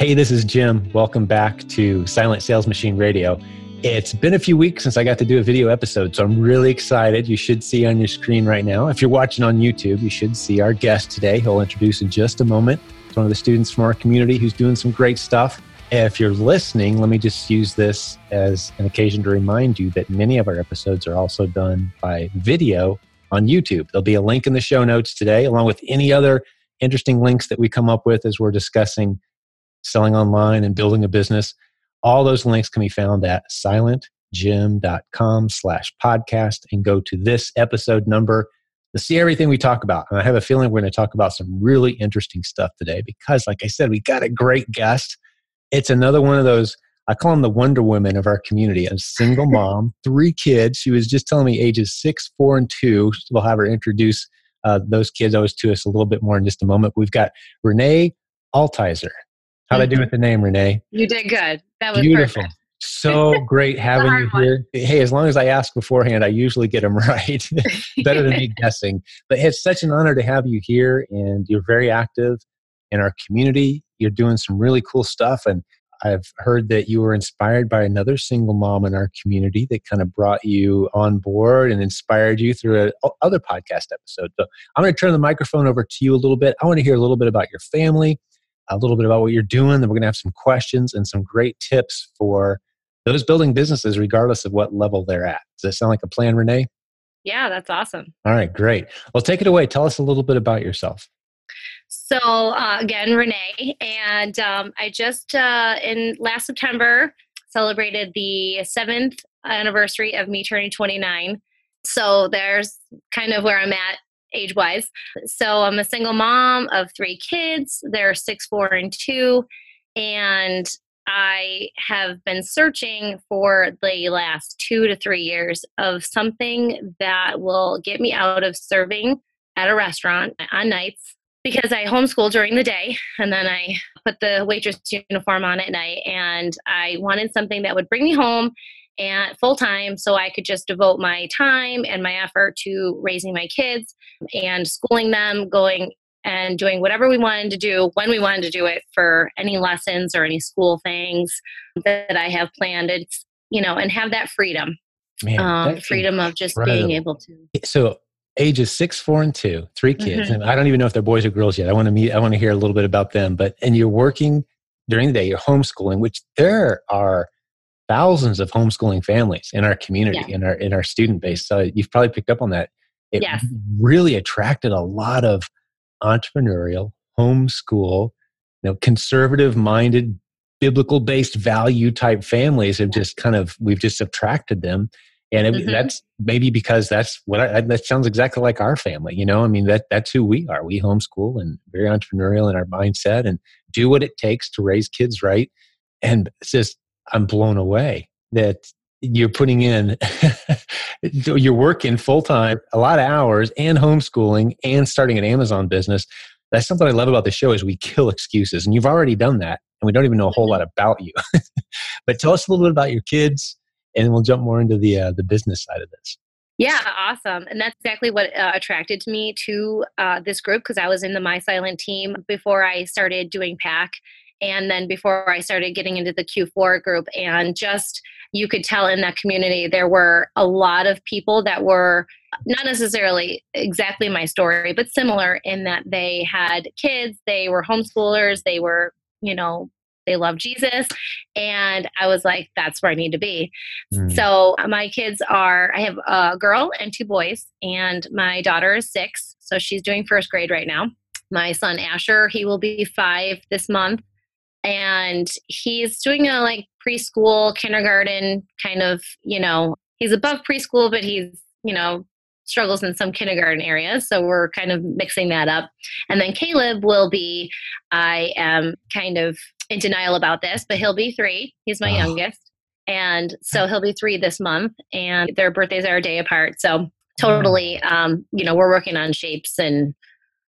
Hey, this is Jim. Welcome back to Silent Sales Machine Radio. It's been a few weeks since I got to do a video episode, so I'm really excited. You should see on your screen right now. If you're watching on YouTube, you should see our guest today. He'll introduce in just a moment. It's one of the students from our community who's doing some great stuff. If you're listening, let me just use this as an occasion to remind you that many of our episodes are also done by video on YouTube. There'll be a link in the show notes today, along with any other interesting links that we come up with as we're discussing selling online and building a business. All those links can be found at silentjim.com slash podcast and go to this episode number to see everything we talk about. And I have a feeling we're going to talk about some really interesting stuff today because, like I said, we got a great guest. It's another one of those, I call them the Wonder Women of our community. A single mom, three kids. She was just telling me ages six, four, and two. We'll have her introduce uh, those kids always to us a little bit more in just a moment. We've got Renee Altizer. How'd I do mm-hmm. with the name, Renee? You did good. That was Beautiful. perfect. So great having you here. Hey, as long as I ask beforehand, I usually get them right. Better than me guessing. But it's such an honor to have you here, and you're very active in our community. You're doing some really cool stuff, and I've heard that you were inspired by another single mom in our community that kind of brought you on board and inspired you through a, other podcast episode. So I'm going to turn the microphone over to you a little bit. I want to hear a little bit about your family, a little bit about what you're doing. Then we're going to have some questions and some great tips for those building businesses, regardless of what level they're at. Does that sound like a plan, Renee? Yeah, that's awesome. All right, great. Well, take it away. Tell us a little bit about yourself. So uh, again, Renee, and um, I just uh, in last September celebrated the seventh anniversary of me turning 29. So there's kind of where I'm at age wise. So I'm a single mom of three kids. They're six, four, and two. And I have been searching for the last two to three years of something that will get me out of serving at a restaurant on nights because I homeschool during the day and then I put the waitress uniform on at night. And I wanted something that would bring me home and full time so I could just devote my time and my effort to raising my kids and schooling them, going and doing whatever we wanted to do when we wanted to do it for any lessons or any school things that I have planned. It's, you know, and have that freedom. Man, um, freedom of just incredible. being able to. So ages six, four, and two, three kids, Mhm. and I don't even know if they're boys or girls yet. I want to meet. I want to hear a little bit about them. But and you're working during the day. You're homeschooling, which there are thousands of homeschooling families in our community, Yeah. in our in our student base. So you've probably picked up on that. It Yes. really attracted a lot of entrepreneurial homeschool, you know, conservative minded, biblical based value type families have just kind of we've just attracted them and it, Mhm. that's maybe because that's what I, that sounds exactly like our family you know i mean that that's who we are we homeschool and very entrepreneurial in our mindset and do what it takes to raise kids right and it's just i'm blown away that you're putting in you're working full-time a lot of hours and homeschooling and starting an amazon business. That's something i love about the show is we kill excuses and you've already done that and we don't even know a whole lot about you. But tell us a little bit about your kids and we'll jump more into the uh, the business side of this. Yeah, awesome. And that's exactly what uh, attracted me to uh, this group because I was in the My Silent team before I started doing PAC and then before I started getting into the Q4 group. And just you could tell in that community there were a lot of people that were not necessarily exactly my story, but similar in that they had kids, they were homeschoolers, they were, you know, they love Jesus. And I was like, that's where I need to be. Mm. So my kids are, I have a girl and two boys, and my daughter is six. So she's doing first grade right now. My son Asher, he will be five this month. And he's doing a like preschool, kindergarten kind of, you know, he's above preschool, but he's, you know, struggles in some kindergarten areas. So we're kind of mixing that up. And then Caleb will be, I am kind of in denial about this, but he'll be three. He's my Oh. youngest. And so he'll be three this month, and their birthdays are a day apart. So totally, um, you know, we're working on shapes and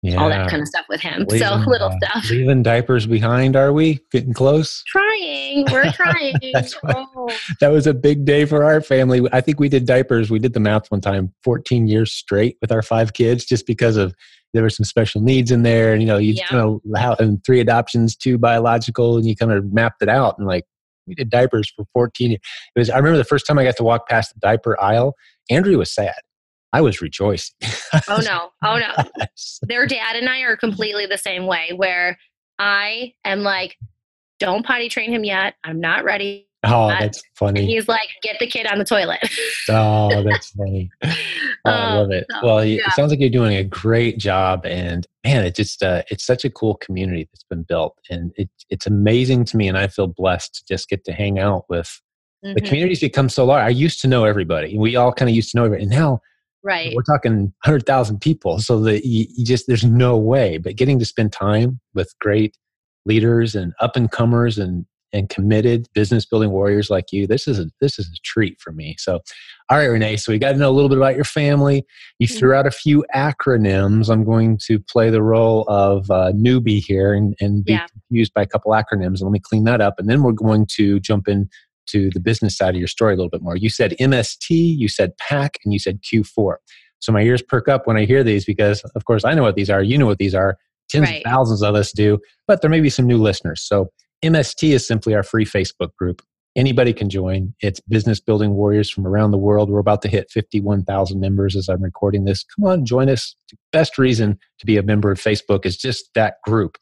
yeah. all that kind of stuff with him. so Leaving, little uh, stuff. leaving diapers behind are we getting close Trying, we're trying. Oh, that was a big day for our family i think we did diapers we did the math one time 14 years straight with our five kids just because of there were some special needs in there, and you know, you Yeah. kind of how and three adoptions, two biological, and you kind of mapped it out and like we did diapers for 14 years. It was I remember the first time I got to walk past the diaper aisle, Andrew was sad. I was rejoicing. Oh no. Oh no. Their dad and I are completely the same way where I am like, don't potty train him yet. I'm not ready. oh, That- that's And funny. he's like, get the kid on the toilet. Oh, that's funny. Oh, I Um, love it. so, Well, yeah. it sounds like you're doing a great job, and man, it just uh, it's such a cool community that's been built, and it, it's amazing to me, and I feel blessed to just get to hang out with the Mhm. community's become so large. I used to know everybody. We all kind of used to know everybody, and now Right. we're talking hundred thousand people. So that you, you just there's no way. But getting to spend time with great leaders and up and comers and and committed business building warriors like you, this is a this is a treat for me. So, all right, Renee. So we got to know a little bit about your family. You Mhm. threw out a few acronyms. I'm going to play the role of uh, newbie here and and be Yeah. confused by a couple acronyms. Let me clean that up, and then we're going to jump in to the business side of your story a little bit more. You said MST, you said PAC, and you said Q4. So my ears perk up when I hear these because, of course, I know what these are. You know what these are. Tens Right. of thousands of us do, but there may be some new listeners. So MST is simply our free Facebook group. Anybody can join. It's business building warriors from around the world. We're about to hit 51,000 members as I'm recording this. Come on, join us. The best reason to be a member of Facebook is just that group.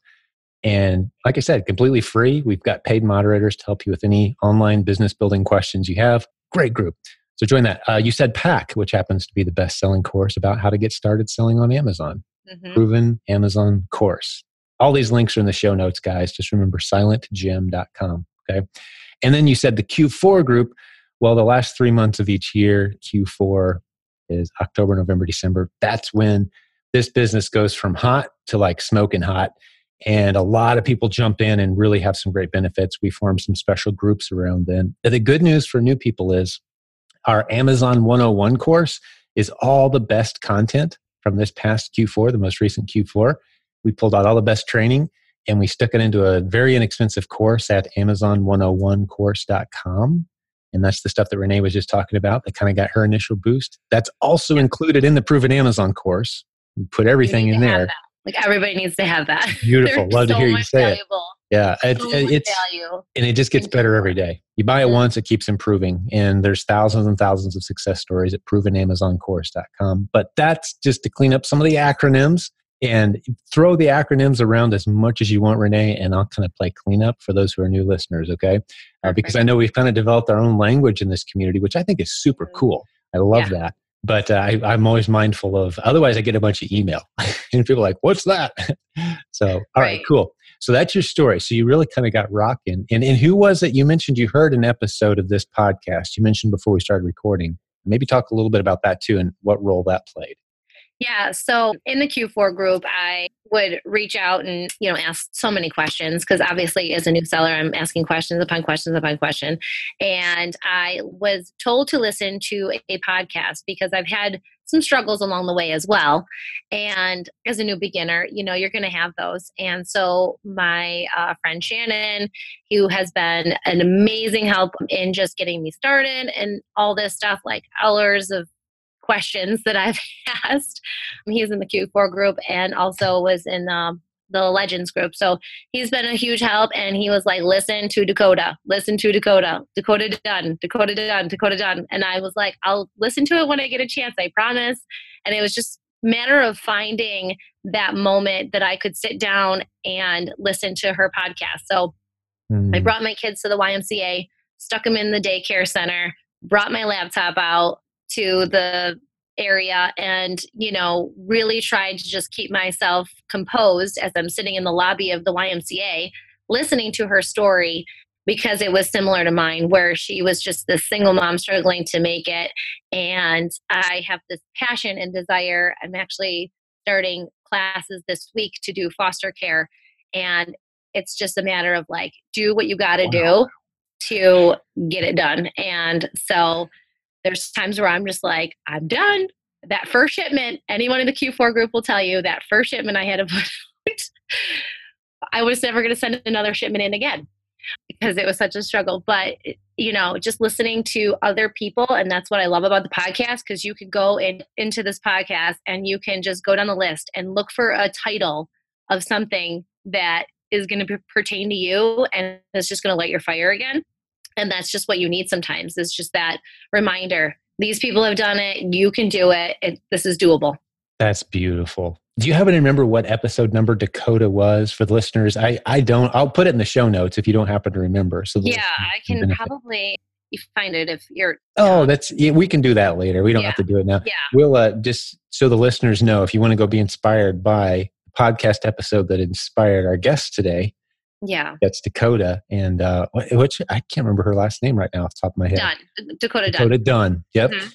And like I said, completely free. We've got paid moderators to help you with any online business building questions you have. Great group. So join that. Uh, you said PAC, which happens to be the best selling course about how to get started selling on Amazon. Mhm. Proven Amazon course. All these links are in the show notes, guys. Just remember silentjim.com. Okay. And then you said the Q4 group. Well, the last three months of each year, Q4 is October, November, December. That's when this business goes from hot to like smoking hot. And a lot of people jump in and really have some great benefits. We form some special groups around them. The good news for new people is our Amazon 101 course is all the best content from this past Q4, the most recent Q4. We pulled out all the best training and we stuck it into a very inexpensive course at Amazon101course.com. And that's the stuff that Renee was just talking about that kind of got her initial boost. That's also included in the Proven Amazon course. We put everything in there. Like everybody needs to have that. Beautiful. Love to hear you say it. Yeah, it, so it- it's value. and it just gets into better every You buy it once, it keeps improving. And there's thousands and thousands of success stories at provenamazoncourse.com. But that's just to clean up some of the acronyms and throw the acronyms around as much as you want, Renee, and I'll kind of play cleanup for those who are new listeners, okay? Uh, because I know we've kind of developed our own language in this community, which I think is super Mhm. cool. I love that. But uh, I, I'm always mindful of, otherwise, I get a bunch of email and people are like, what's that? so, all right, Right. cool. So that's your story. So you really kind of got rocking. And, and who was it? You mentioned you heard an episode of this podcast. You mentioned before we started recording. Maybe talk a little bit about that too and what role that played. Yeah. So in the Q4 group, I would reach out and, you know, ask so many questions because obviously as a new seller, I'm asking questions upon questions upon question. And I was told to listen to a podcast because I've had some struggles along the way as well. And as a new beginner, you know, you're going to have those. And so my uh, friend Shannon, who has been an amazing help in just getting me started and all this stuff, like hours of questions that I've asked. He's in the Q4 group and also was in um, the Legends group. So he's been a huge help. And he was like, listen to Dakota, listen to Dakota, Dakota Dunn, Dakota Dunn, Dakota Dunn. And I was like, I'll listen to it when I get a chance, I promise. And it was just matter of finding that moment that I could sit down and listen to her podcast. So I Mm. brought my kids to the YMCA, stuck them in the daycare center, brought my laptop out to the area and you know really tried to just keep myself composed as i'm sitting in the lobby of the ymca listening to her story because it was similar to mine where she was just this single mom struggling to make it and i have this passion and desire. I'm actually starting classes this week to do foster care and it's just a matter of like do what you got to do to get it done and so there's times where i'm just like i'm done that first shipment anyone in the q4 group will tell you that first shipment i had put i was never going to send another shipment in again because it was such a struggle but eh, you know, just listening to other people. And that's what I love about the podcast because you could go in, into this podcast and you can just go down the list and look for a title of something that is going to pertain to you and it's just going to light your fire again. And that's just what you need sometimes. It's just that reminder. These people have done it. You can do it. it this is doable. That's beautiful. Do you happen to remember what episode number Dakota was for the listeners? I, I don't. I'll put it in the show notes if you don't happen to remember. So yeah, I can benefit. probably find it if you're. Oh, that's yeah, we can do that later. We don't yeah. have to do it now. Yeah, we'll uh, just so the listeners know if you want to go be inspired by podcast episode that inspired our guest today. Yeah, that's Dakota, and uh, which I can't remember her last name right now off the top of my head. Dunn, Dakota, Dakota Dunn. Dunn. Yep. Mm-hmm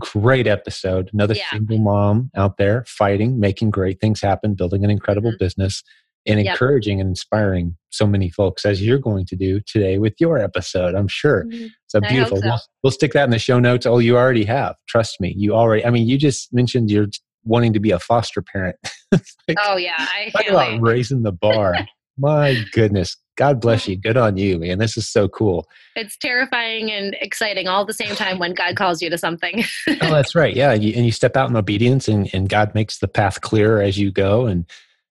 great episode. Another yeah. single mom out there fighting, making great things happen, building an incredible mm-hmm. business, and yep. encouraging and inspiring so many folks as you're going to do today with your episode. I'm sure. Mm-hmm. So beautiful. So. We'll, we'll, stick that in the show notes. Oh, you already have. Trust me. You already, I mean, you just mentioned you're wanting to be a foster parent. like, oh, yeah. I talk about raising the bar. My goodness. God bless you. Good on you, man. This is so cool. It's terrifying and exciting all the same time when God calls you to something. oh, that's right. Yeah. You, and you step out in obedience and, and God makes the path clearer as you go. And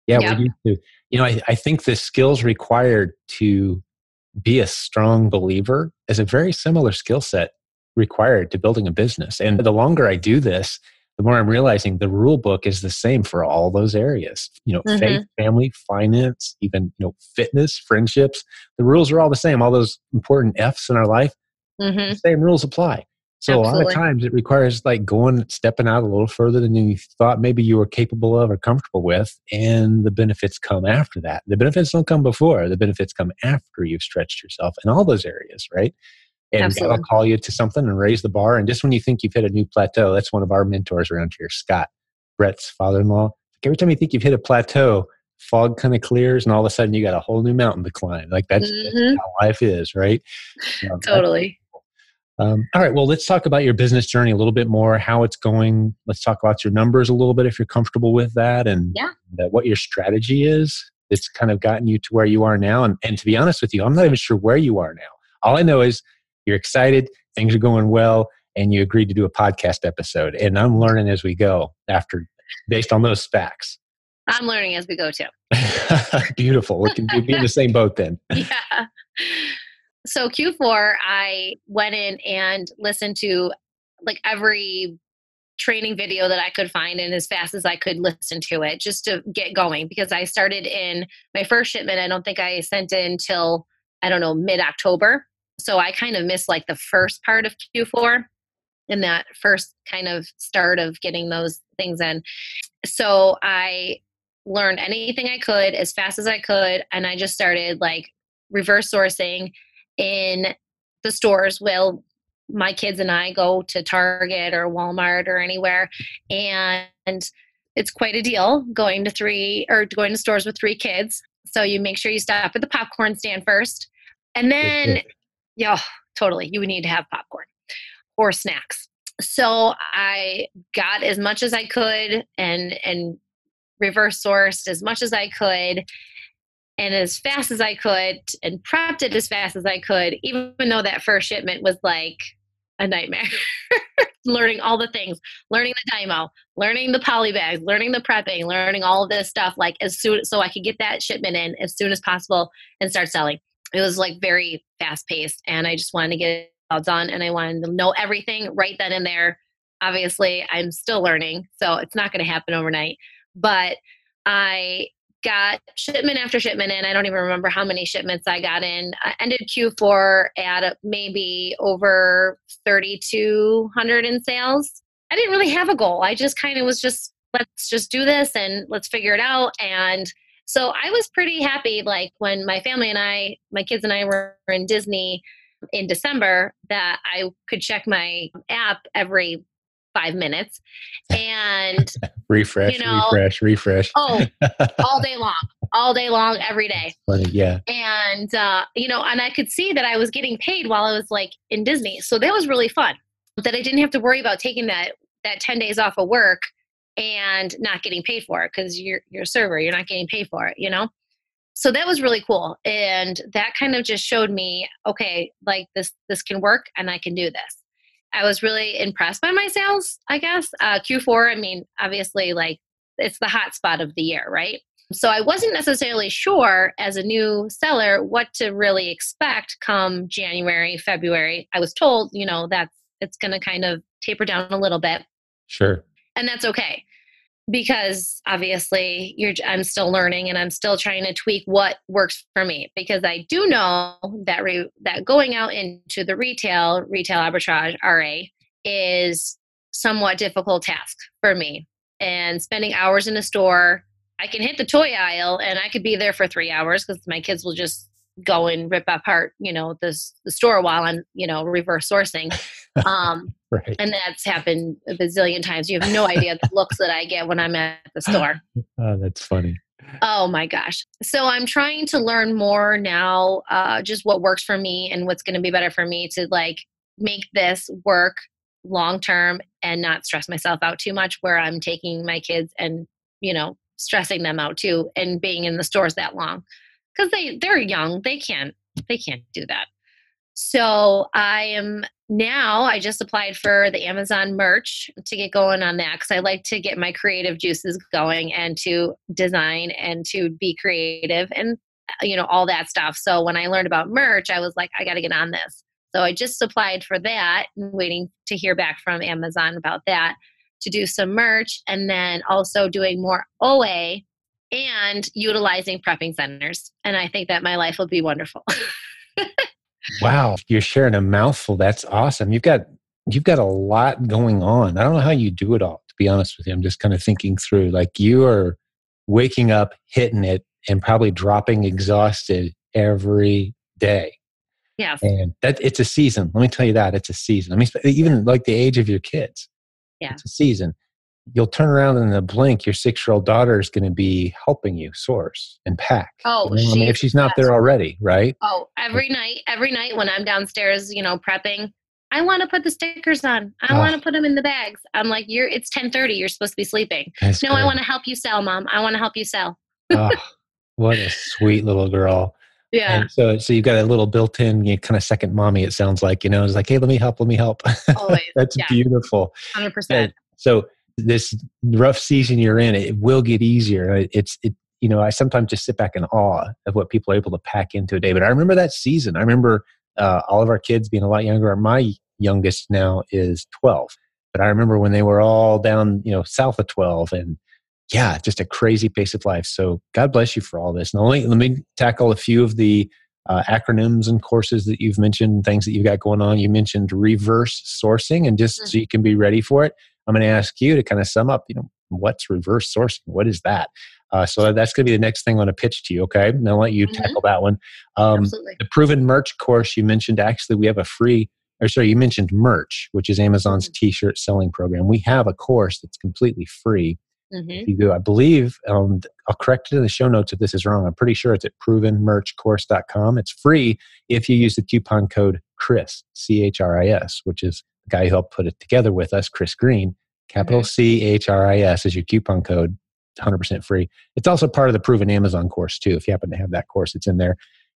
yeah, yep. to, you know, I, I think the skills required to be a strong believer is a very similar skill set required to building a business. And the longer I do this, the more I'm realizing the rule book is the same for all those areas. You know, mm-hmm. faith, family, finance, even you know, fitness, friendships. The rules are all the same. All those important F's in our life, mm-hmm. the same rules apply. So Absolutely. a lot of times it requires like going, stepping out a little further than you thought maybe you were capable of or comfortable with, and the benefits come after that. The benefits don't come before. The benefits come after you've stretched yourself in all those areas, right? And Absolutely. Will call you to something and raise the bar. And just when you think you've hit a new plateau, that's one of our mentors around here, Scott, Brett's father-in-law. Every time you think you've hit a plateau, fog kind of clears, and all of a sudden you got a whole new mountain to climb. Like that's, mm-hmm. that's how life is, right? Um, totally. Um, all right. Well, let's talk about your business journey a little bit more, how it's going. Let's talk about your numbers a little bit if you're comfortable with that, and yeah. what your strategy is. It's kind of gotten you to where you are now. And, and to be honest with you, I'm not even sure where you are now. All I know is you're excited, things are going well, and you agreed to do a podcast episode. And I'm learning as we go after based on those facts. I'm learning as we go too. Beautiful. We can be in the same boat then. yeah. So Q4, I went in and listened to like every training video that I could find and as fast as I could listen to it just to get going because I started in my first shipment. I don't think I sent in till I don't know mid October. So I kind of missed like the first part of Q4 in that first kind of start of getting those things in. So I learned anything I could as fast as I could. And I just started like reverse sourcing in the stores. Well, my kids and I go to Target or Walmart or anywhere. And it's quite a deal going to three or going to stores with three kids. So you make sure you stop at the popcorn stand first. And then yeah, totally. You would need to have popcorn or snacks. So I got as much as I could and and reverse sourced as much as I could and as fast as I could and prepped it as fast as I could, even though that first shipment was like a nightmare. learning all the things, learning the dymo, learning the poly bags, learning the prepping, learning all of this stuff, like as soon so I could get that shipment in as soon as possible and start selling it was like very fast paced and I just wanted to get it all done and I wanted to know everything right then and there. Obviously, I'm still learning, so it's not going to happen overnight. But I got shipment after shipment in. I don't even remember how many shipments I got in. I ended Q4 at maybe over 3,200 in sales. I didn't really have a goal. I just kind of was just, let's just do this and let's figure it out. And so I was pretty happy, like when my family and I, my kids and I were in Disney in December, that I could check my app every five minutes and refresh, you know, refresh, refresh. oh, all day long, all day long, every day. Funny, yeah. And uh, you know, and I could see that I was getting paid while I was like in Disney, so that was really fun. That I didn't have to worry about taking that that ten days off of work and not getting paid for it because you're you're a server, you're not getting paid for it, you know. so that was really cool and that kind of just showed me okay like this this can work and i can do this. I was really impressed by my sales i guess uh, q4 i mean obviously like it's the hot spot of the year right? So i wasn't necessarily sure as a new seller what to really expect come january february. I was told you know that it's going to kind of taper down a little bit. Sure and that's okay. Because obviously you're i'm still learning and i'm still trying to tweak what works for me because i do know that re, that going out into the retail retail arbitrage ra is somewhat difficult task for me. And spending hours in a store i can hit the toy aisle and i could be there for three hours because my kids will just go and rip apart you know this the store while i'm you know reverse sourcing. Um right. and that's happened a bazillion times. You have no idea the looks that i get when i'm at the store. Oh that's funny. Oh my gosh. So i'm trying to learn more now uh just what works for me and what's going to be better for me to like make this work long term and not stress myself out too much where i'm taking my kids and you know stressing them out too and being in the stores that long because they they're young they can't they can't do that. So i am now i just applied for the amazon merch to get going on that because i like to get my creative juices going and to design and to be creative and uh, you know all that stuff. So when i learned about merch i was like i got to get on this. So i just applied for that and waiting to hear back from amazon about that to do some merch and then also doing more oa and utilizing prepping centers. And I think that my life will be wonderful. wow, you're sharing a mouthful. That's awesome. You've got you've got a lot going on. I don't know how you do it all, to be honest with you. I'm just kind of thinking through like you are waking up, hitting it, and probably dropping exhausted every day. Yeah. And that it's a season. Let me tell you that. It's a season. I mean, even like the age of your kids. Yeah. It's a season you'll turn around in a blink, your six year old daughter is going to be helping you source and pack. Oh, you know? I mean, if she's not there already, right? Oh, every night, every night when I'm downstairs, you know, prepping, I want to put the stickers on. I ah. oh. want to put them in the bags. I'm like, you're. It's 10:30. You're supposed to be sleeping. No, great. I want to help you sell, mom. I want to help you sell. oh, what a sweet little girl. Yeah. And so, so you've got a little built-in, you know, kind of second mommy. It sounds like you know, it's like, hey, let me help, let me help. Always. That's yeah. beautiful. Hundred percent. So this rough season you're in, it will get easier. It's it, you know, I sometimes just sit back in awe of what people are able to pack into a day. But I remember that season. I remember uh, all of our kids being a lot younger. My youngest now is 12, but I remember when they were all down, you know, south of 12, and yeah, just a crazy pace of life. So God bless you for all this. And let me, let me tackle a few of the uh, acronyms and courses that you've mentioned, things that you've got going on. You mentioned reverse sourcing, and just mm-hmm. so you can be ready for it, I'm going to ask you to kind of sum up, you know, what's reverse sourcing? What is that? Uh, so that's going to be the next thing I'm going to pitch to you. Okay. And I'll let you mm-hmm. tackle that one. Um, Absolutely. The proven merch course you mentioned, actually, we have a free, or sorry, you mentioned merch, which is Amazon's mm-hmm. t shirt selling program. We have a course that's completely free. Mm-hmm. If you go, I believe, um, I'll correct it in the show notes if this is wrong. I'm pretty sure it's at provenmerchcourse.com. It's free if you use the coupon code CHRIS, C H R I S, which is guy who helped put it together with us, Chris Green, capital mm-hmm. C H R I S is your coupon code. 100% free. It's also part of the proven Amazon course too. If you happen to have that course, it's in there.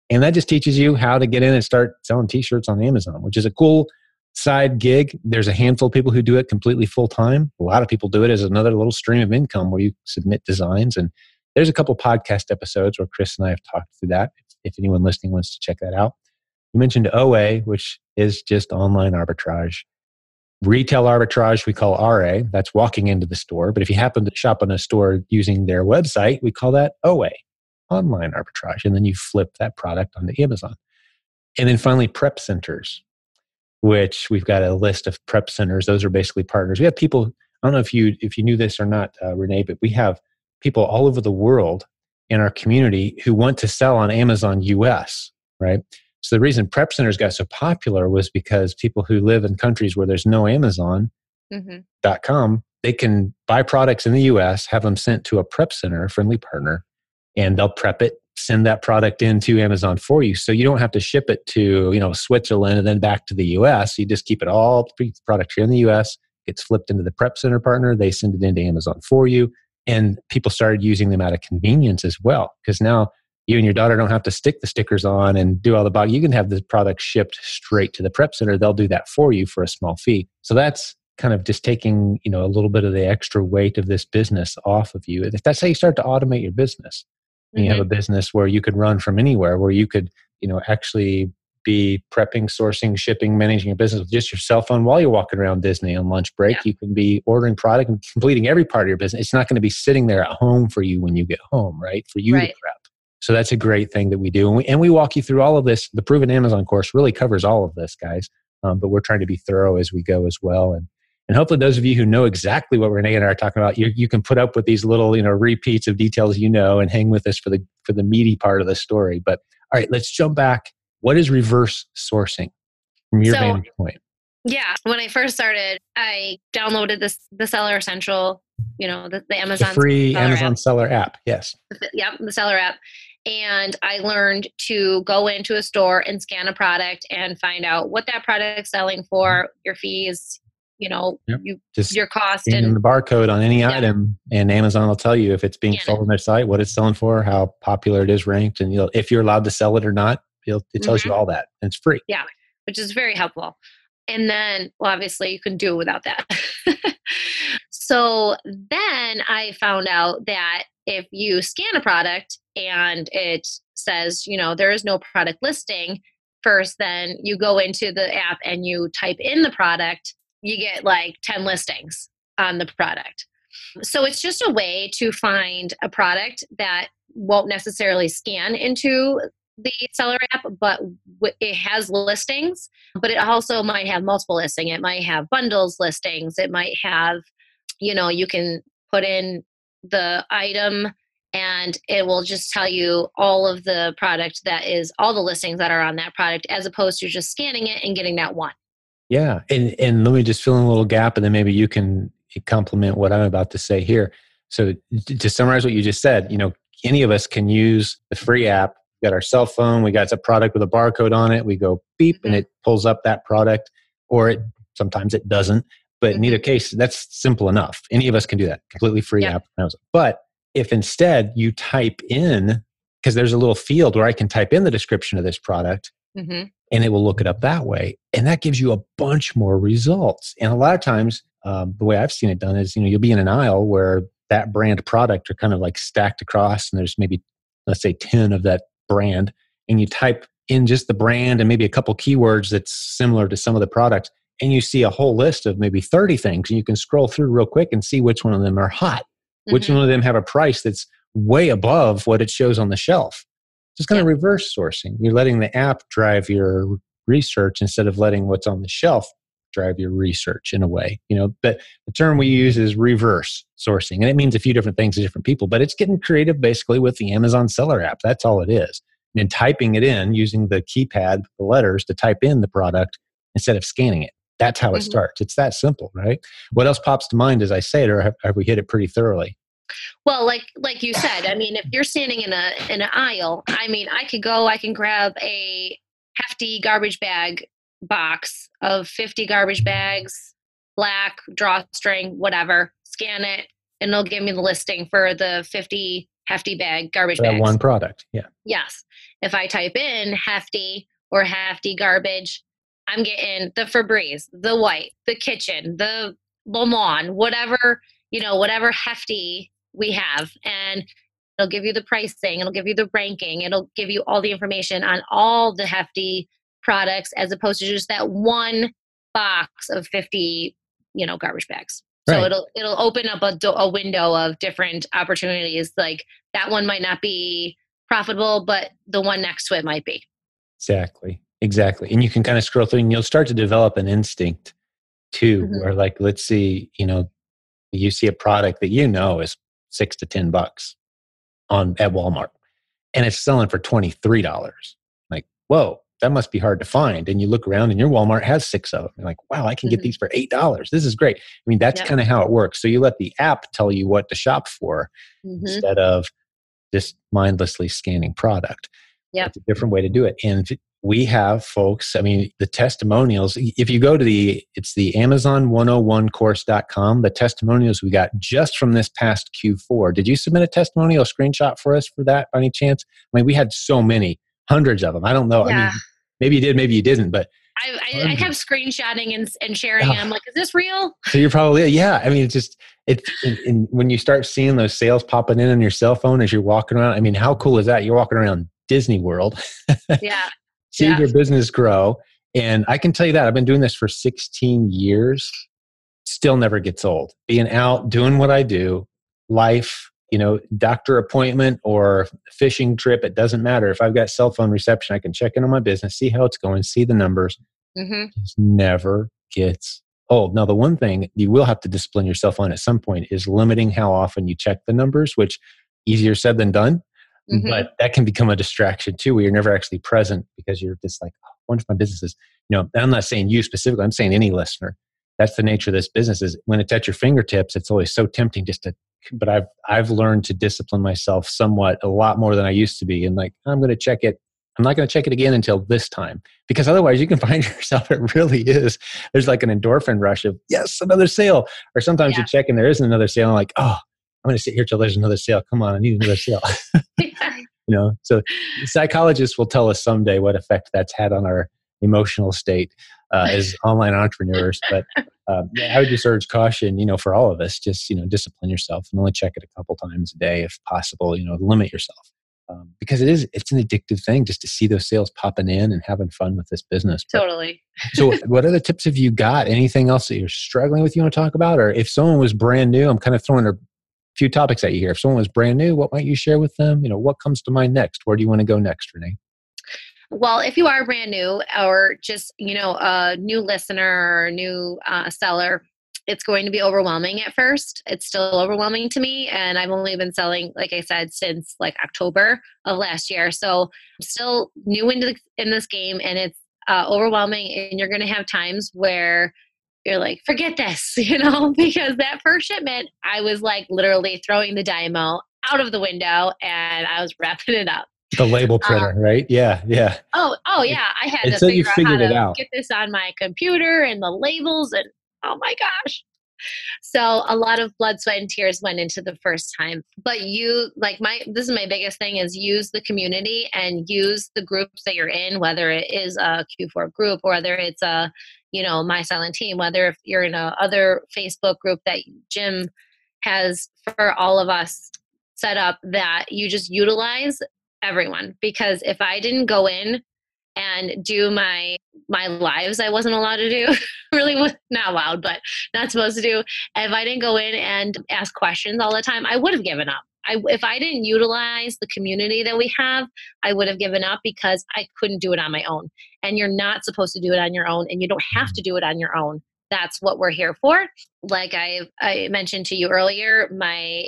And that just teaches you how to get in and start selling t-shirts on Amazon, which is a cool side gig. There's a handful of people who do it completely full time. A lot of people do it as another little stream of income where you submit designs. And there's a couple podcast episodes where Chris and I have talked through that. If anyone listening wants to check that out. You mentioned OA, which is just online arbitrage. Retail arbitrage, we call RA. That's walking into the store. But if you happen to shop in a store using their website, we call that OA, online arbitrage. And then you flip that product onto Amazon. And then finally, prep centers, which we've got a list of prep centers. Those are basically partners. We have people, I don't know if you if you knew this or not, uh, Renee, but we have people all over the world in our community who want to sell on Amazon US, right? So the reason prep centers got so popular was because people who live in countries where there's no Amazon.com, mm-hmm. they can buy products in the US, have them sent to a prep center, a friendly partner, and they'll prep it, send that product into Amazon for you. So you don't have to ship it to, you know, Switzerland and then back to the US. You just keep it all product here in the US, gets flipped into the prep center partner, they send it into Amazon for you. And people started using them out of convenience as well. Because now you and your daughter don't have to stick the stickers on and do all the box. You can have the product shipped straight to the prep center. They'll do that for you for a small fee. So that's kind of just taking you know a little bit of the extra weight of this business off of you. If that's how you start to automate your business, mm-hmm. you have a mm-hmm. business where you could run from anywhere, where you could you know actually be prepping, sourcing, shipping, managing your business with just your cell phone while you're walking around Disney on lunch break. Yeah. You can be ordering product and completing every part of your business. It's not going to be sitting there at home for you when you get home, right? For you right. to prep. So that's a great thing that we do. And we, and we walk you through all of this. The Proven Amazon course really covers all of this, guys. Um, but we're trying to be thorough as we go as well. And, and hopefully those of you who know exactly what Renee and I are talking about, you, you can put up with these little, you know, repeats of details you know and hang with us for the, for the meaty part of the story. But all right, let's jump back. What is reverse sourcing from your so, vantage point? Yeah, when I first started, I downloaded this the Seller Central, you know, the, the Amazon the free seller Amazon app. Seller app. Yes. Yep, the Seller app, and I learned to go into a store and scan a product and find out what that product's selling for, your fees, you know, yep. you, Just your cost and the barcode on any item, and Amazon will tell you if it's being sold on their site, what it's selling for, how popular it is ranked, and you'll, if you're allowed to sell it or not. it tells mm-hmm. you all that, and it's free. Yeah, which is very helpful. And then, well, obviously, you can do without that. so then I found out that if you scan a product and it says, you know, there is no product listing, first, then you go into the app and you type in the product, you get like 10 listings on the product. So it's just a way to find a product that won't necessarily scan into the seller app, but it has listings, but it also might have multiple listing. It might have bundles listings. It might have, you know, you can put in the item and it will just tell you all of the product that is all the listings that are on that product as opposed to just scanning it and getting that one. Yeah and and let me just fill in a little gap and then maybe you can complement what i'm about to say here. So to summarize what you just said you know any of us can use the free app. We got our cell phone we got a product with a barcode on it we go beep mm-hmm. and it pulls up that product or it sometimes it doesn't but mm-hmm. in either case that's simple enough any of us can do that completely free yep. app but if instead you type in, because there's a little field where I can type in the description of this product mm-hmm. and it will look it up that way. And that gives you a bunch more results. And a lot of times, um, the way I've seen it done is, you know, you'll be in an aisle where that brand product are kind of like stacked across and there's maybe, let's say 10 of that brand. And you type in just the brand and maybe a couple keywords that's similar to some of the products and you see a whole list of maybe 30 things and you can scroll through real quick and see which one of them are hot which mm-hmm. one of them have a price that's way above what it shows on the shelf? Just kind yeah. of reverse sourcing. You're letting the app drive your research instead of letting what's on the shelf drive your research in a way. You know, but the term we use is reverse sourcing, and it means a few different things to different people. But it's getting creative basically with the Amazon Seller app. That's all it is. And typing it in using the keypad, the letters to type in the product instead of scanning it. That's how it mm-hmm. starts. It's that simple, right? What else pops to mind as I say it, or have, have we hit it pretty thoroughly? Well, like like you said, I mean, if you're standing in a in an aisle, I mean, I could go, I can grab a hefty garbage bag box of 50 garbage bags, black drawstring, whatever, scan it, and it'll give me the listing for the 50 hefty bag garbage bag. One product, yeah. Yes. If I type in hefty or hefty garbage, I'm getting the Febreze, the white, the kitchen, the Le whatever, you know, whatever hefty we have. And it'll give you the pricing, it'll give you the ranking, it'll give you all the information on all the hefty products as opposed to just that one box of 50, you know, garbage bags. Right. So it'll it'll open up a, do- a window of different opportunities. Like that one might not be profitable, but the one next to it might be. Exactly. Exactly. And you can kind of scroll through and you'll start to develop an instinct too, mm-hmm. where like, let's see, you know, you see a product that you know is six to 10 bucks on at Walmart and it's selling for $23. Like, whoa, that must be hard to find. And you look around and your Walmart has six of them. You're like, wow, I can get mm-hmm. these for $8. This is great. I mean, that's kind of how it works. So you let the app tell you what to shop for mm-hmm. instead of just mindlessly scanning product. Yeah. It's a different way to do it. And we have folks, I mean, the testimonials, if you go to the, it's the Amazon101course.com, the testimonials we got just from this past Q4. Did you submit a testimonial screenshot for us for that by any chance? I mean, we had so many, hundreds of them. I don't know. Yeah. I mean, maybe you did, maybe you didn't, but I, I, I, kept screenshotting and, and sharing. And I'm ah. like, is this real? So you're probably, yeah. I mean, it's just, it's when you start seeing those sales popping in on your cell phone as you're walking around. I mean, how cool is that? You're walking around Disney World. yeah. See yeah. your business grow. And I can tell you that I've been doing this for 16 years, still never gets old. Being out, doing what I do, life, you know, doctor appointment or fishing trip, it doesn't matter. If I've got cell phone reception, I can check in on my business, see how it's going, see the numbers. Mm-hmm. It never gets old. Now, the one thing you will have to discipline yourself on at some point is limiting how often you check the numbers, which easier said than done. Mm-hmm. But that can become a distraction too, where you're never actually present because you're just like, oh, one of my businesses. You know, I'm not saying you specifically, I'm saying any listener. That's the nature of this business is when it's at your fingertips, it's always so tempting just to but I've I've learned to discipline myself somewhat a lot more than I used to be. And like I'm going to check it. I'm not going to check it again until this time because otherwise you can find yourself. It really is. There's like an endorphin rush of yes, another sale. Or sometimes yeah. you check and there isn't another sale. I'm like oh, I'm going to sit here till there's another sale. Come on, I need another sale. You know, so psychologists will tell us someday what effect that's had on our emotional state uh, as online entrepreneurs. But um, I would just urge caution, you know, for all of us, just, you know, discipline yourself and only check it a couple times a day if possible, you know, limit yourself. Um, because it is, it's an addictive thing just to see those sales popping in and having fun with this business. Totally. so what other tips have you got? Anything else that you're struggling with you want to talk about? Or if someone was brand new, I'm kind of throwing a few topics that you hear. If someone was brand new, what might you share with them? You know, what comes to mind next? Where do you want to go next, Renee? well, if you are brand new or just, you know, a new listener or new uh, seller, it's going to be overwhelming at first. It's still overwhelming to me. And I've only been selling, like I said, since like October of last year. So I'm still new into the, in this game and it's uh, overwhelming. And you're going to have times where you're like, forget this, you know, because that first shipment, I was like literally throwing the Dymo out of the window and I was wrapping it up the label um, printer, um, right? Yeah, yeah. Oh, oh yeah. I had to figure out how to out. get this on my computer and the labels and oh my gosh. So a lot of blood, sweat, and tears went into the first time. But you like my this is my biggest thing is use the community and use the groups that you're in, whether it is a Q4 group or whether it's a, you know, my silent team, whether if you're in a other Facebook group that Jim has for all of us set up that you just utilize everyone. Because if I didn't go in and do my my lives I wasn't allowed to do really was not allowed but not supposed to do if I didn't go in and ask questions all the time I would have given up I, if I didn't utilize the community that we have, I would have given up because I couldn't do it on my own. And you're not supposed to do it on your own, and you don't have to do it on your own. That's what we're here for. Like I, I mentioned to you earlier, my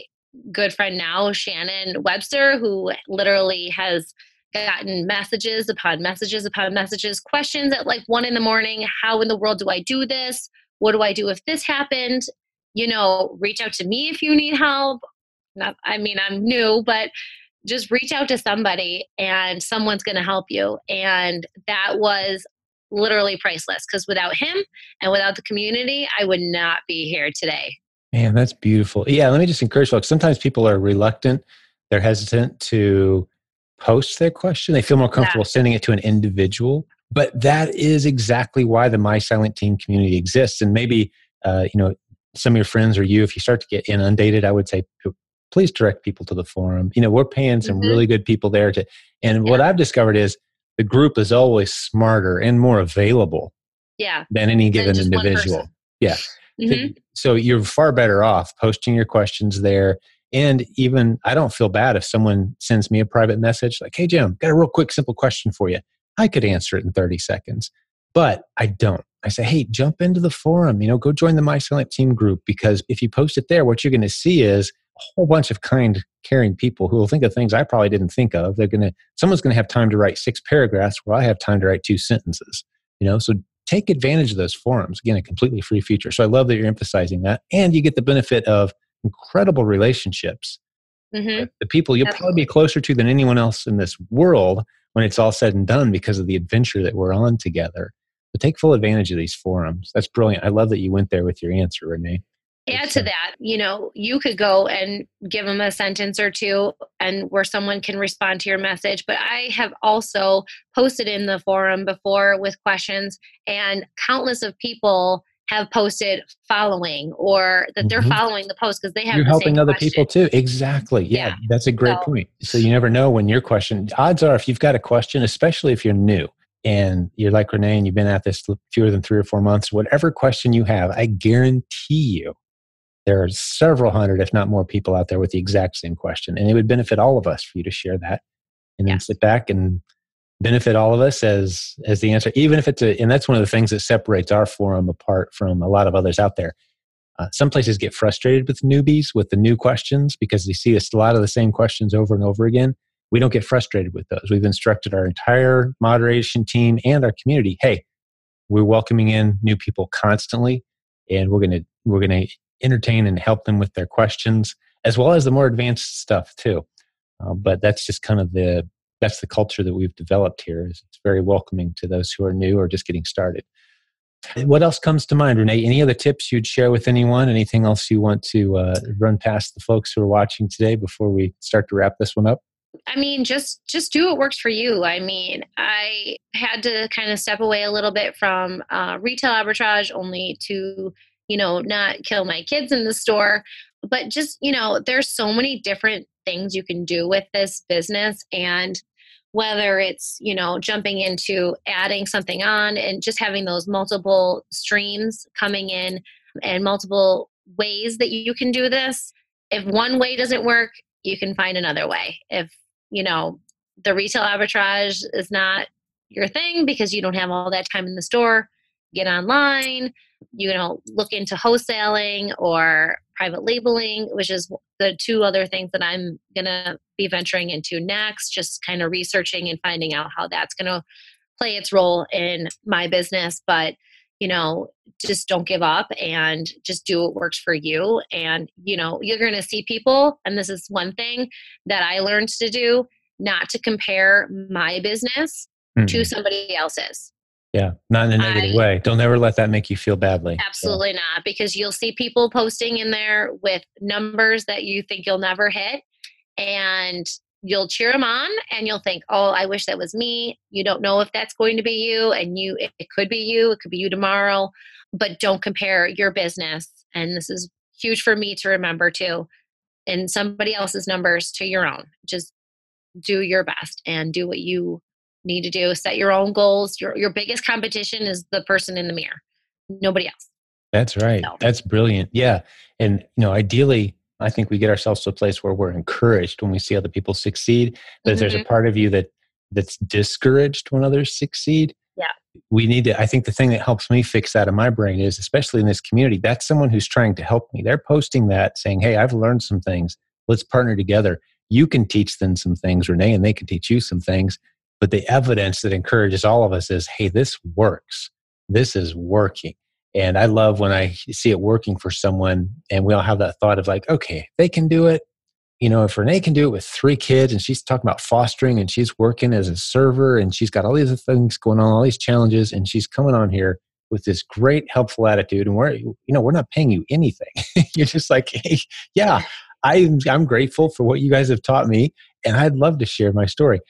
good friend now, Shannon Webster, who literally has gotten messages upon messages upon messages, questions at like one in the morning. How in the world do I do this? What do I do if this happened? You know, reach out to me if you need help. Not, I mean, I'm new, but just reach out to somebody and someone's going to help you. And that was literally priceless because without him and without the community, I would not be here today. Man, that's beautiful. Yeah, let me just encourage folks. Sometimes people are reluctant, they're hesitant to post their question. They feel more comfortable yeah. sending it to an individual. But that is exactly why the My Silent Team community exists. And maybe, uh, you know, some of your friends or you, if you start to get inundated, I would say, please direct people to the forum. You know, we're paying some mm-hmm. really good people there to. And yeah. what I've discovered is the group is always smarter and more available. Yeah. Than any given than individual. Yeah. Mm-hmm. So you're far better off posting your questions there. And even I don't feel bad if someone sends me a private message like, hey, Jim, got a real quick, simple question for you. I could answer it in 30 seconds, but I don't. I say, hey, jump into the forum, you know, go join the My Silent Team group because if you post it there, what you're going to see is a whole bunch of kind, caring people who will think of things I probably didn't think of. They're going to, someone's going to have time to write six paragraphs where I have time to write two sentences, you know, so take advantage of those forums. Again, a completely free feature. So I love that you're emphasizing that. And you get the benefit of incredible relationships. Mm-hmm. The people you'll Absolutely. probably be closer to than anyone else in this world when it's all said and done because of the adventure that we're on together. But take full advantage of these forums. That's brilliant. I love that you went there with your answer, Renee. Add to that, you know, you could go and give them a sentence or two and where someone can respond to your message. But I have also posted in the forum before with questions, and countless of people have posted following or that they're mm-hmm. following the post because they have you're the helping other question. people too exactly yeah, yeah. that's a great so, point so you never know when your question odds are if you've got a question especially if you're new and you're like renee and you've been at this fewer than three or four months whatever question you have i guarantee you there are several hundred if not more people out there with the exact same question and it would benefit all of us for you to share that and then sit back and benefit all of us as as the answer even if it's a and that's one of the things that separates our forum apart from a lot of others out there. Uh, some places get frustrated with newbies with the new questions because they see a lot of the same questions over and over again. We don't get frustrated with those. We've instructed our entire moderation team and our community hey we're welcoming in new people constantly and we're going to we're going to entertain and help them with their questions as well as the more advanced stuff too uh, but that's just kind of the that's the culture that we've developed here. Is it's very welcoming to those who are new or just getting started. What else comes to mind, Renee? Any other tips you'd share with anyone? Anything else you want to uh, run past the folks who are watching today before we start to wrap this one up? I mean, just just do what works for you. I mean, I had to kind of step away a little bit from uh, retail arbitrage, only to you know not kill my kids in the store. But just you know, there's so many different things you can do with this business, and whether it's you know jumping into adding something on and just having those multiple streams coming in and multiple ways that you can do this if one way doesn't work you can find another way if you know the retail arbitrage is not your thing because you don't have all that time in the store get online you know look into wholesaling or private labeling which is the two other things that i'm going to be venturing into next just kind of researching and finding out how that's going to play its role in my business. But you know just don't give up and just do what works for you. And you know you're going to see people and this is one thing that i learned to do not to compare my business mm-hmm. to somebody else's yeah, not in a negative I, way. Don't ever let that make you feel badly. Absolutely so. not, because you'll see people posting in there with numbers that you think you'll never hit, and you'll cheer them on, and you'll think, "Oh, I wish that was me." You don't know if that's going to be you, and you it, it could be you, it could be you tomorrow, but don't compare your business. And this is huge for me to remember too, and somebody else's numbers to your own. Just do your best and do what you need to do set your own goals. Your your biggest competition is the person in the mirror nobody else. That's right. So. that's brilliant. Yeah. And you know ideally i think we get ourselves to a place where we're encouraged when we see other people succeed but mm-hmm. if there's a mm-hmm. part of you that that's discouraged when others succeed. Yeah. We need to i think the thing that helps me fix that in my brain is especially in this community that's someone who's trying to help me. They're posting that saying hey i've learned some things. Let's partner together. You can teach them some things renee and they can teach you some things but the evidence that encourages all of us is hey, this works. This is working. And I love when I see it working for someone and we all have that thought of like, okay, they can do it. You know, if Renee can do it with three kids and she's talking about fostering and she's working as a server and she's got all these things going on, all these challenges, and she's coming on here with this great helpful attitude and we're you know we're not paying you anything you're just like hey yeah I'm, I'm grateful for what you guys have taught me and i'd love to share my story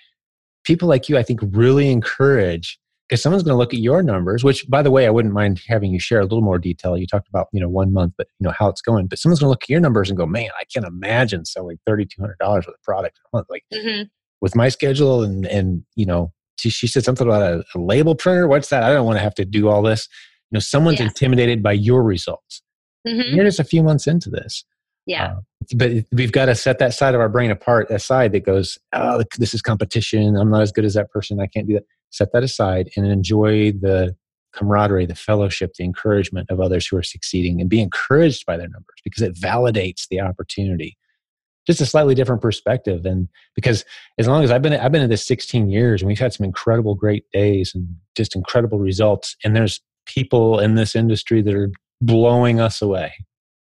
people like you, I think, really encourage because someone's going to look at your numbers. Which, by the way, I wouldn't mind having you share a little more detail. You talked about you know one month, but you know how it's going. But someone's going to look at your numbers and go, "Man, I can't imagine selling thirty two hundred dollars with a product a month." Like mm-hmm. with my schedule and and you know, she, she said something about a, a, label printer. What's that? I don't want to have to do all this. You know, someone's yeah. intimidated by your results. Mm-hmm. You're just a few months into this. Yeah. Uh, but we've got to set that side of our brain apart, aside that goes, oh, this is competition. I'm not as good as that person. I can't do that. Set that aside and enjoy the camaraderie, the fellowship, the encouragement of others who are succeeding and be encouraged by their numbers because it validates the opportunity. Just a slightly different perspective. And because as long as I've been, I've been in this 16 years and we've had some incredible, great days and just incredible results. And there's people in this industry that are blowing us away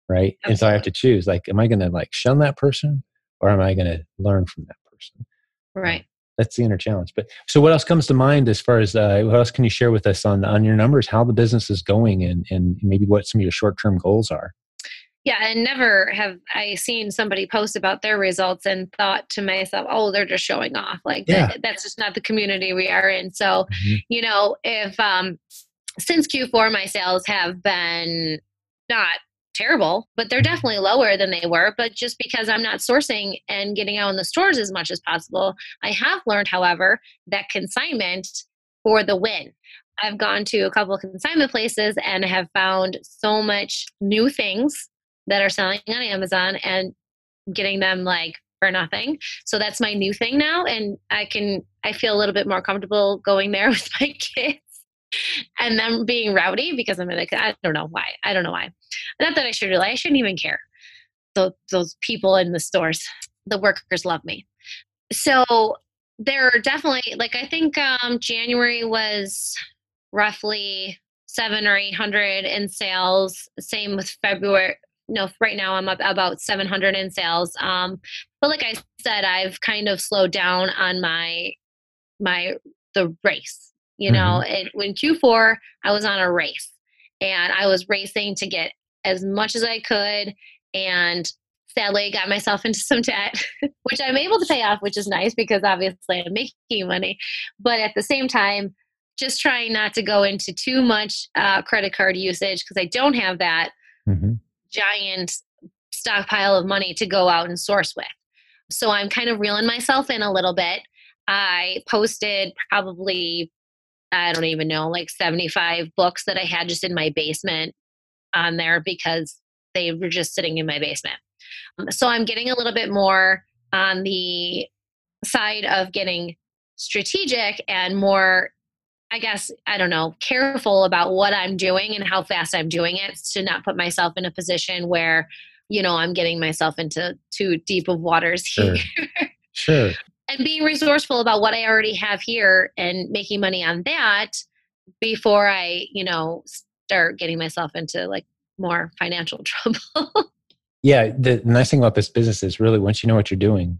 right? Absolutely. And so I have to choose like, am I going to like shun that person or am I going to learn from that person? Right. that's the inner challenge. But so, what else comes to mind as far as uh, what else can you share with us on on your numbers, how the business is going, and and maybe what some of your short term goals are? Yeah, and never have I seen somebody post about their results and thought to myself, "Oh, they're just showing off." Like yeah. that, that's just not the community we are in. So, mm-hmm. you know, if um since Q4 my sales have been not terrible, but they're definitely lower than they were. But just because I'm not sourcing and getting out in the stores as much as possible, I have learned, however, that consignment for the win. I've gone to a couple of consignment places and have found so much new things that are selling on Amazon and getting them like for nothing. So that's my new thing now. And I can, I feel a little bit more comfortable going there with my kids and them being rowdy because I'm like, I don't know why. I don't know why. Not that I should really, I shouldn't even care. The, those people in the stores, the workers love me. So there are definitely, like, I think um, January was roughly seven or 800 in sales. Same with February. No, right now I'm up about 700 in sales. Um, but like I said, I've kind of slowed down on my my the race you know, mm-hmm. it, when Q4, I was on a race and I was racing to get as much as I could. And sadly, got myself into some debt, which I'm able to pay off, which is nice because obviously I'm making money. But at the same time, just trying not to go into too much uh, credit card usage because I don't have that mm-hmm. giant stockpile of money to go out and source with. So I'm kind of reeling myself in a little bit. I posted probably I don't even know, like 75 books that I had just in my basement on there because they were just sitting in my basement. Um, so I'm getting a little bit more on the side of getting strategic and more, I guess, I don't know, careful about what I'm doing and how fast I'm doing it to not put myself in a position where, you know, I'm getting myself into too deep of waters sure. here. sure and being resourceful about what I already have here and making money on that before I, you know, start getting myself into like more financial trouble. yeah, the nice thing about this business is really once you know what you're doing,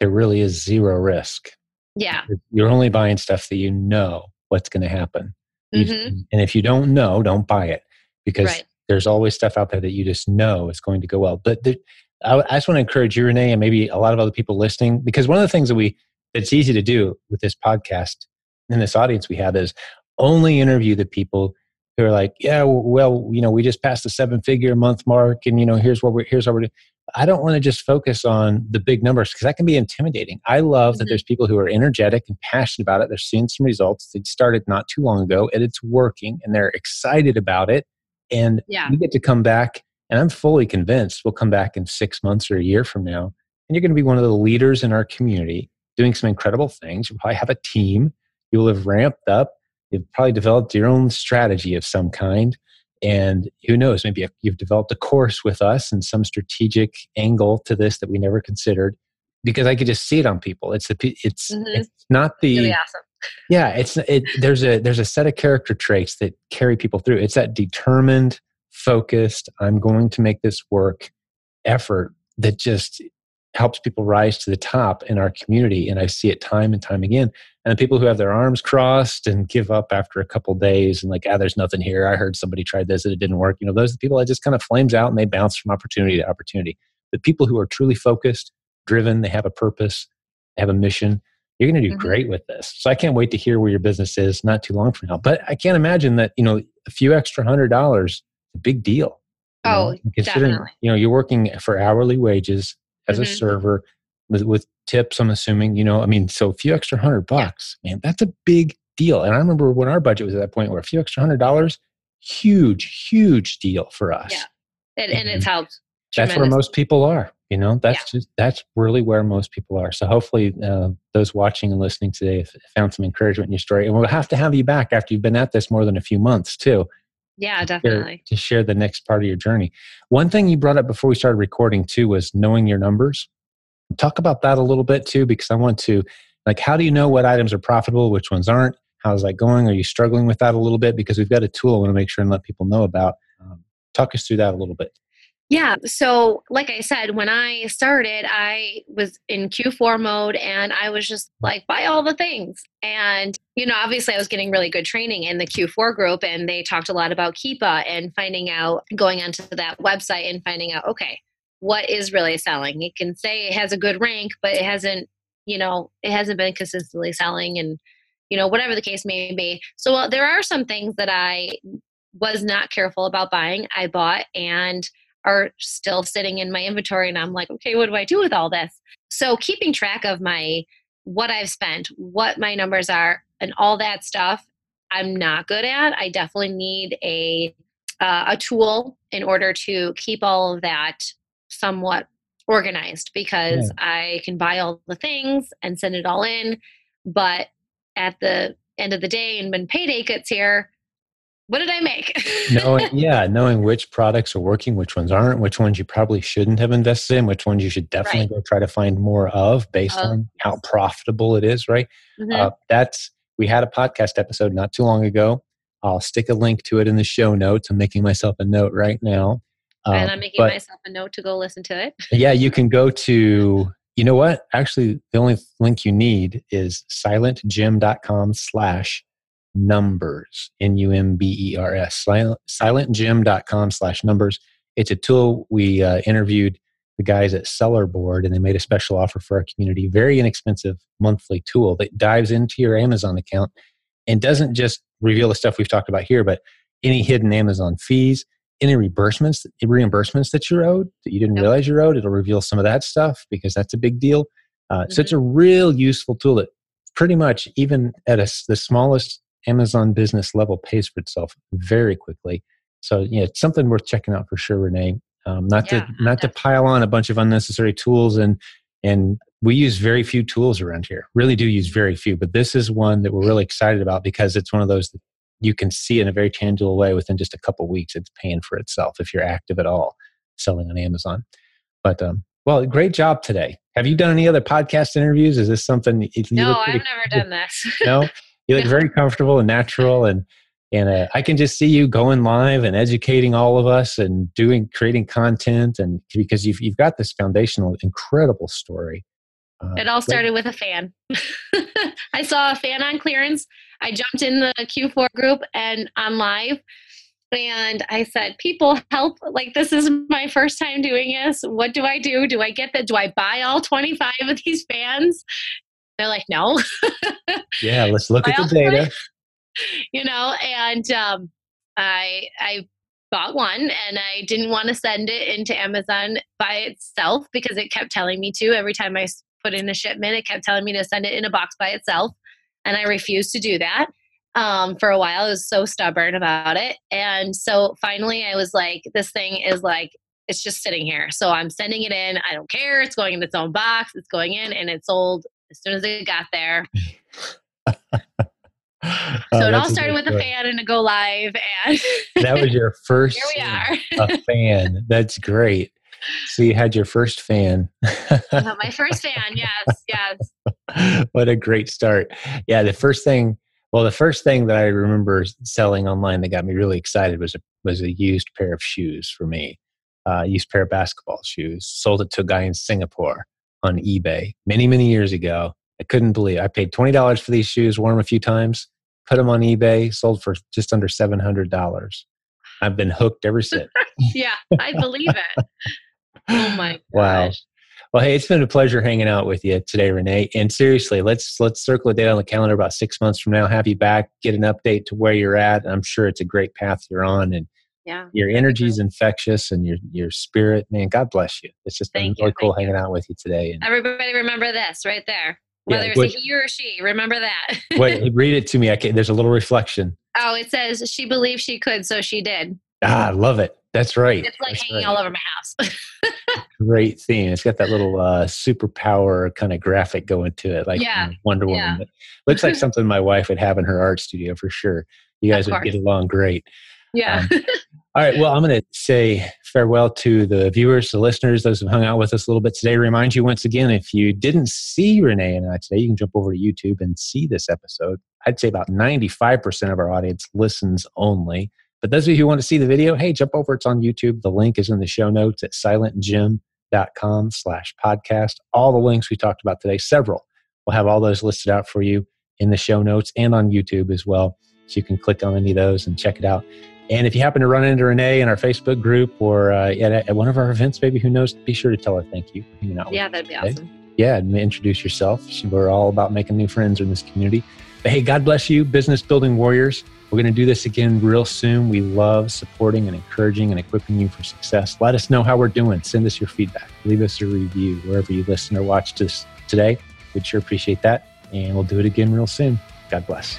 there really is zero risk. Yeah. You're only buying stuff that you know what's going to happen. Mm-hmm. And if you don't know, don't buy it because right. there's always stuff out there that you just know is going to go well. But the, I, I just want to encourage you, Renee, and maybe a lot of other people listening, because one of the things that we it's easy to do with this podcast and this audience we have is only interview the people who are like, yeah, well, you know, we just passed the seven figure month mark, and you know, here's what we're here's what we're doing. I don't want to just focus on the big numbers because that can be intimidating. I love mm-hmm. that there's people who are energetic and passionate about it. They're seeing some results. They started not too long ago and it's working and they're excited about it. And yeah. you get to come back and I'm fully convinced we'll come back in six months or a year from now, and you're going to be one of the leaders in our community doing some incredible things. You'll probably have a team. You'll have ramped up. You've probably developed your own strategy of some kind. And who knows, maybe you've developed a course with us and some strategic angle to this that we never considered because I could just see it on people. It's the, it's, mm-hmm. it's not the, really awesome. yeah, it's, it, there's a, there's a set of character traits that carry people through. It's that determined, focused, I'm going to make this work effort that just helps people rise to the top in our community. And I see it time and time again. And the people who have their arms crossed and give up after a couple days and like, ah, there's nothing here. I heard somebody tried this and it didn't work. You know, those are the people that just kind of flames out and they bounce from opportunity to opportunity. The people who are truly focused, driven, they have a purpose, they have a mission. You're going to do mm-hmm. great with this. So I can't wait to hear where your business is not too long from now. But I can't imagine that, you know, a few extra hundred dollars a big deal. Oh, know? definitely. You know, you're working for hourly wages as mm-hmm. a server with, with tips. I'm assuming. You know, I mean, so a few extra hundred bucks, yeah. man, that's a big deal. And I remember when our budget was at that point where a few extra hundred dollars, huge, huge deal for us. Yeah, and, and it's helped. That's where most people are. You know, that's yeah. just that's really where most people are. So hopefully, uh, those watching and listening today found some encouragement in your story. And we'll have to have you back after you've been at this more than a few months too yeah, definitely. To share the next part of your journey. One thing you brought up before we started recording too was knowing your numbers. Talk about that a little bit too, because I want to, like, how do you know what items are profitable, which ones aren't? How's that going? Are you struggling with that a little bit? Because we've got a tool I want to make sure and let people know about. Um, talk us through that a little bit. Yeah. So, like I said, when I started, I was in Q4 mode and I was just like, buy all the things. And, you know, obviously I was getting really good training in the Q4 group and they talked a lot about Keepa and finding out, going onto that website and finding out, okay, what is really selling? It can say it has a good rank, but it hasn't, you know, it hasn't been consistently selling and, you know, whatever the case may be. So, uh, there are some things that I was not careful about buying. I bought and, are still sitting in my inventory and I'm like, okay, what do I do with all this? So keeping track of my what I've spent, what my numbers are, and all that stuff, I'm not good at. I definitely need a uh, a tool in order to keep all of that somewhat organized because yeah. I can buy all the things and send it all in, but at the end of the day and when payday gets here, what did I make? knowing, yeah, knowing which products are working, which ones aren't, which ones you probably shouldn't have invested in, which ones you should definitely right. go try to find more of based on yes. how profitable it is, right? Mm-hmm. Uh, that's, we had a podcast episode not too long ago. I'll stick a link to it in the show notes. I'm making myself a note right now. Um, and I'm making but, myself a note to go listen to it. yeah, you can go to, you know what? Actually, the only link you need is silentjim.com slash numbers n-u-m-b-e-r-s silentjim.com slash numbers. It's a tool we uh, interviewed the guys at Sellerboard and they made a special offer for our community. Very inexpensive monthly tool that dives into your amazon account and doesn't just reveal the stuff we've talked about here but any hidden amazon fees any reimbursements reimbursements that you're owed that you didn't realize you're owed it'll reveal some of that stuff because that's a big deal. Uh, mm-hmm. so it's a real useful tool that pretty much even at a, the smallest Amazon business level pays for itself very quickly. So yeah, it's something worth checking out for sure, Renee. Um, not yeah, to not definitely. to pile on a bunch of unnecessary tools and and we use very few tools around here. Really do use very few, but this is one that we're really excited about because it's one of those that you can see in a very tangible way within just a couple weeks. It's paying for itself if you're active at all selling on Amazon. But um, well, great job today. Have you done any other podcast interviews? Is this something? no, I've never done this. no, you look very comfortable and natural and and uh, i can just see you going live and educating all of us and doing creating content and because you've, you've got this foundational incredible story. Uh, it all started with a fan. I saw a fan on clearance. I jumped in the q4 group and on live and i said people help. Like this is my first time doing this. What do i do? Do i get that? Do i buy all 25 of these fans they're like, no. yeah, let's look at the data. you know, and um, I I bought one and I didn't want to send it into Amazon by itself because it kept telling me to every time I put in a shipment. It kept telling me to send it in a box by itself, and I refused to do that. Um, for a while, I was so stubborn about it, and so finally, I was like, "This thing is like." It's just sitting here. So I'm sending it in. I don't care. It's going in its own box. It's going in and it's sold as soon as it got there. so oh, it all started with a fan and a go live and that was your first here we are. a fan. That's great. So you had your first fan. My first fan yes yes. What a great start. Yeah the first thing well the first thing that i remember selling online that got me really excited was a was a used pair of shoes for me uh, used pair of basketball shoes sold it to a guy in singapore on eBay many, many years ago. I couldn't believe it. I paid $20 for these shoes, wore them a few times, put them on eBay, sold for just under $700. I've been hooked ever since. yeah, I believe it. Oh my gosh. Wow. Well, hey, it's been a pleasure hanging out with you today, Renee. And seriously, let's let's circle a date on the calendar about six months from now. Have you back, get an update to where you're at. I'm sure it's a great path you're on, and yeah your energy is infectious and your your spirit man god bless you. It's just been really cool hanging out with you today and everybody remember this right there whether yeah, it's a he or she remember that. Wait read it to me I can, there's a little reflection. Oh it says she believed she could so she did. Ah i love it that's right it's like that's hanging right. all over my house. Great theme it's got that little uh superpower kind of graphic going to it like yeah. wonder woman yeah. looks like something my wife would have in her art studio for sure. You guys would get along great yeah. Um, all right. Well, I'm going to say farewell to the viewers, the listeners, those who hung out with us a little bit today. Remind you once again, if you didn't see Renee and I today, you can jump over to YouTube and see this episode. I'd say about 95% of our audience listens only, But those of you who want to see the video, hey, jump over. It's on YouTube. The link is in the show notes at silentjim.com slash podcast. All the links we talked about today, several, we'll have all those listed out for you in the show notes and on YouTube as well. So you can click on any of those and check it out. And if you happen to run into Renee in our Facebook group or uh, at, at, one of our events, maybe who knows, be sure to tell her thank you for hanging out Yeah, that'd be today. awesome. Yeah, and introduce yourself. We're all about making new friends in this community. But hey, God bless you, business building warriors. We're going to do this again real soon. We love supporting and encouraging and equipping you for success. Let us know how we're doing. Send us your feedback. Leave us a review wherever you listen or watch this today. We'd sure appreciate that. And we'll do it again real soon. God bless.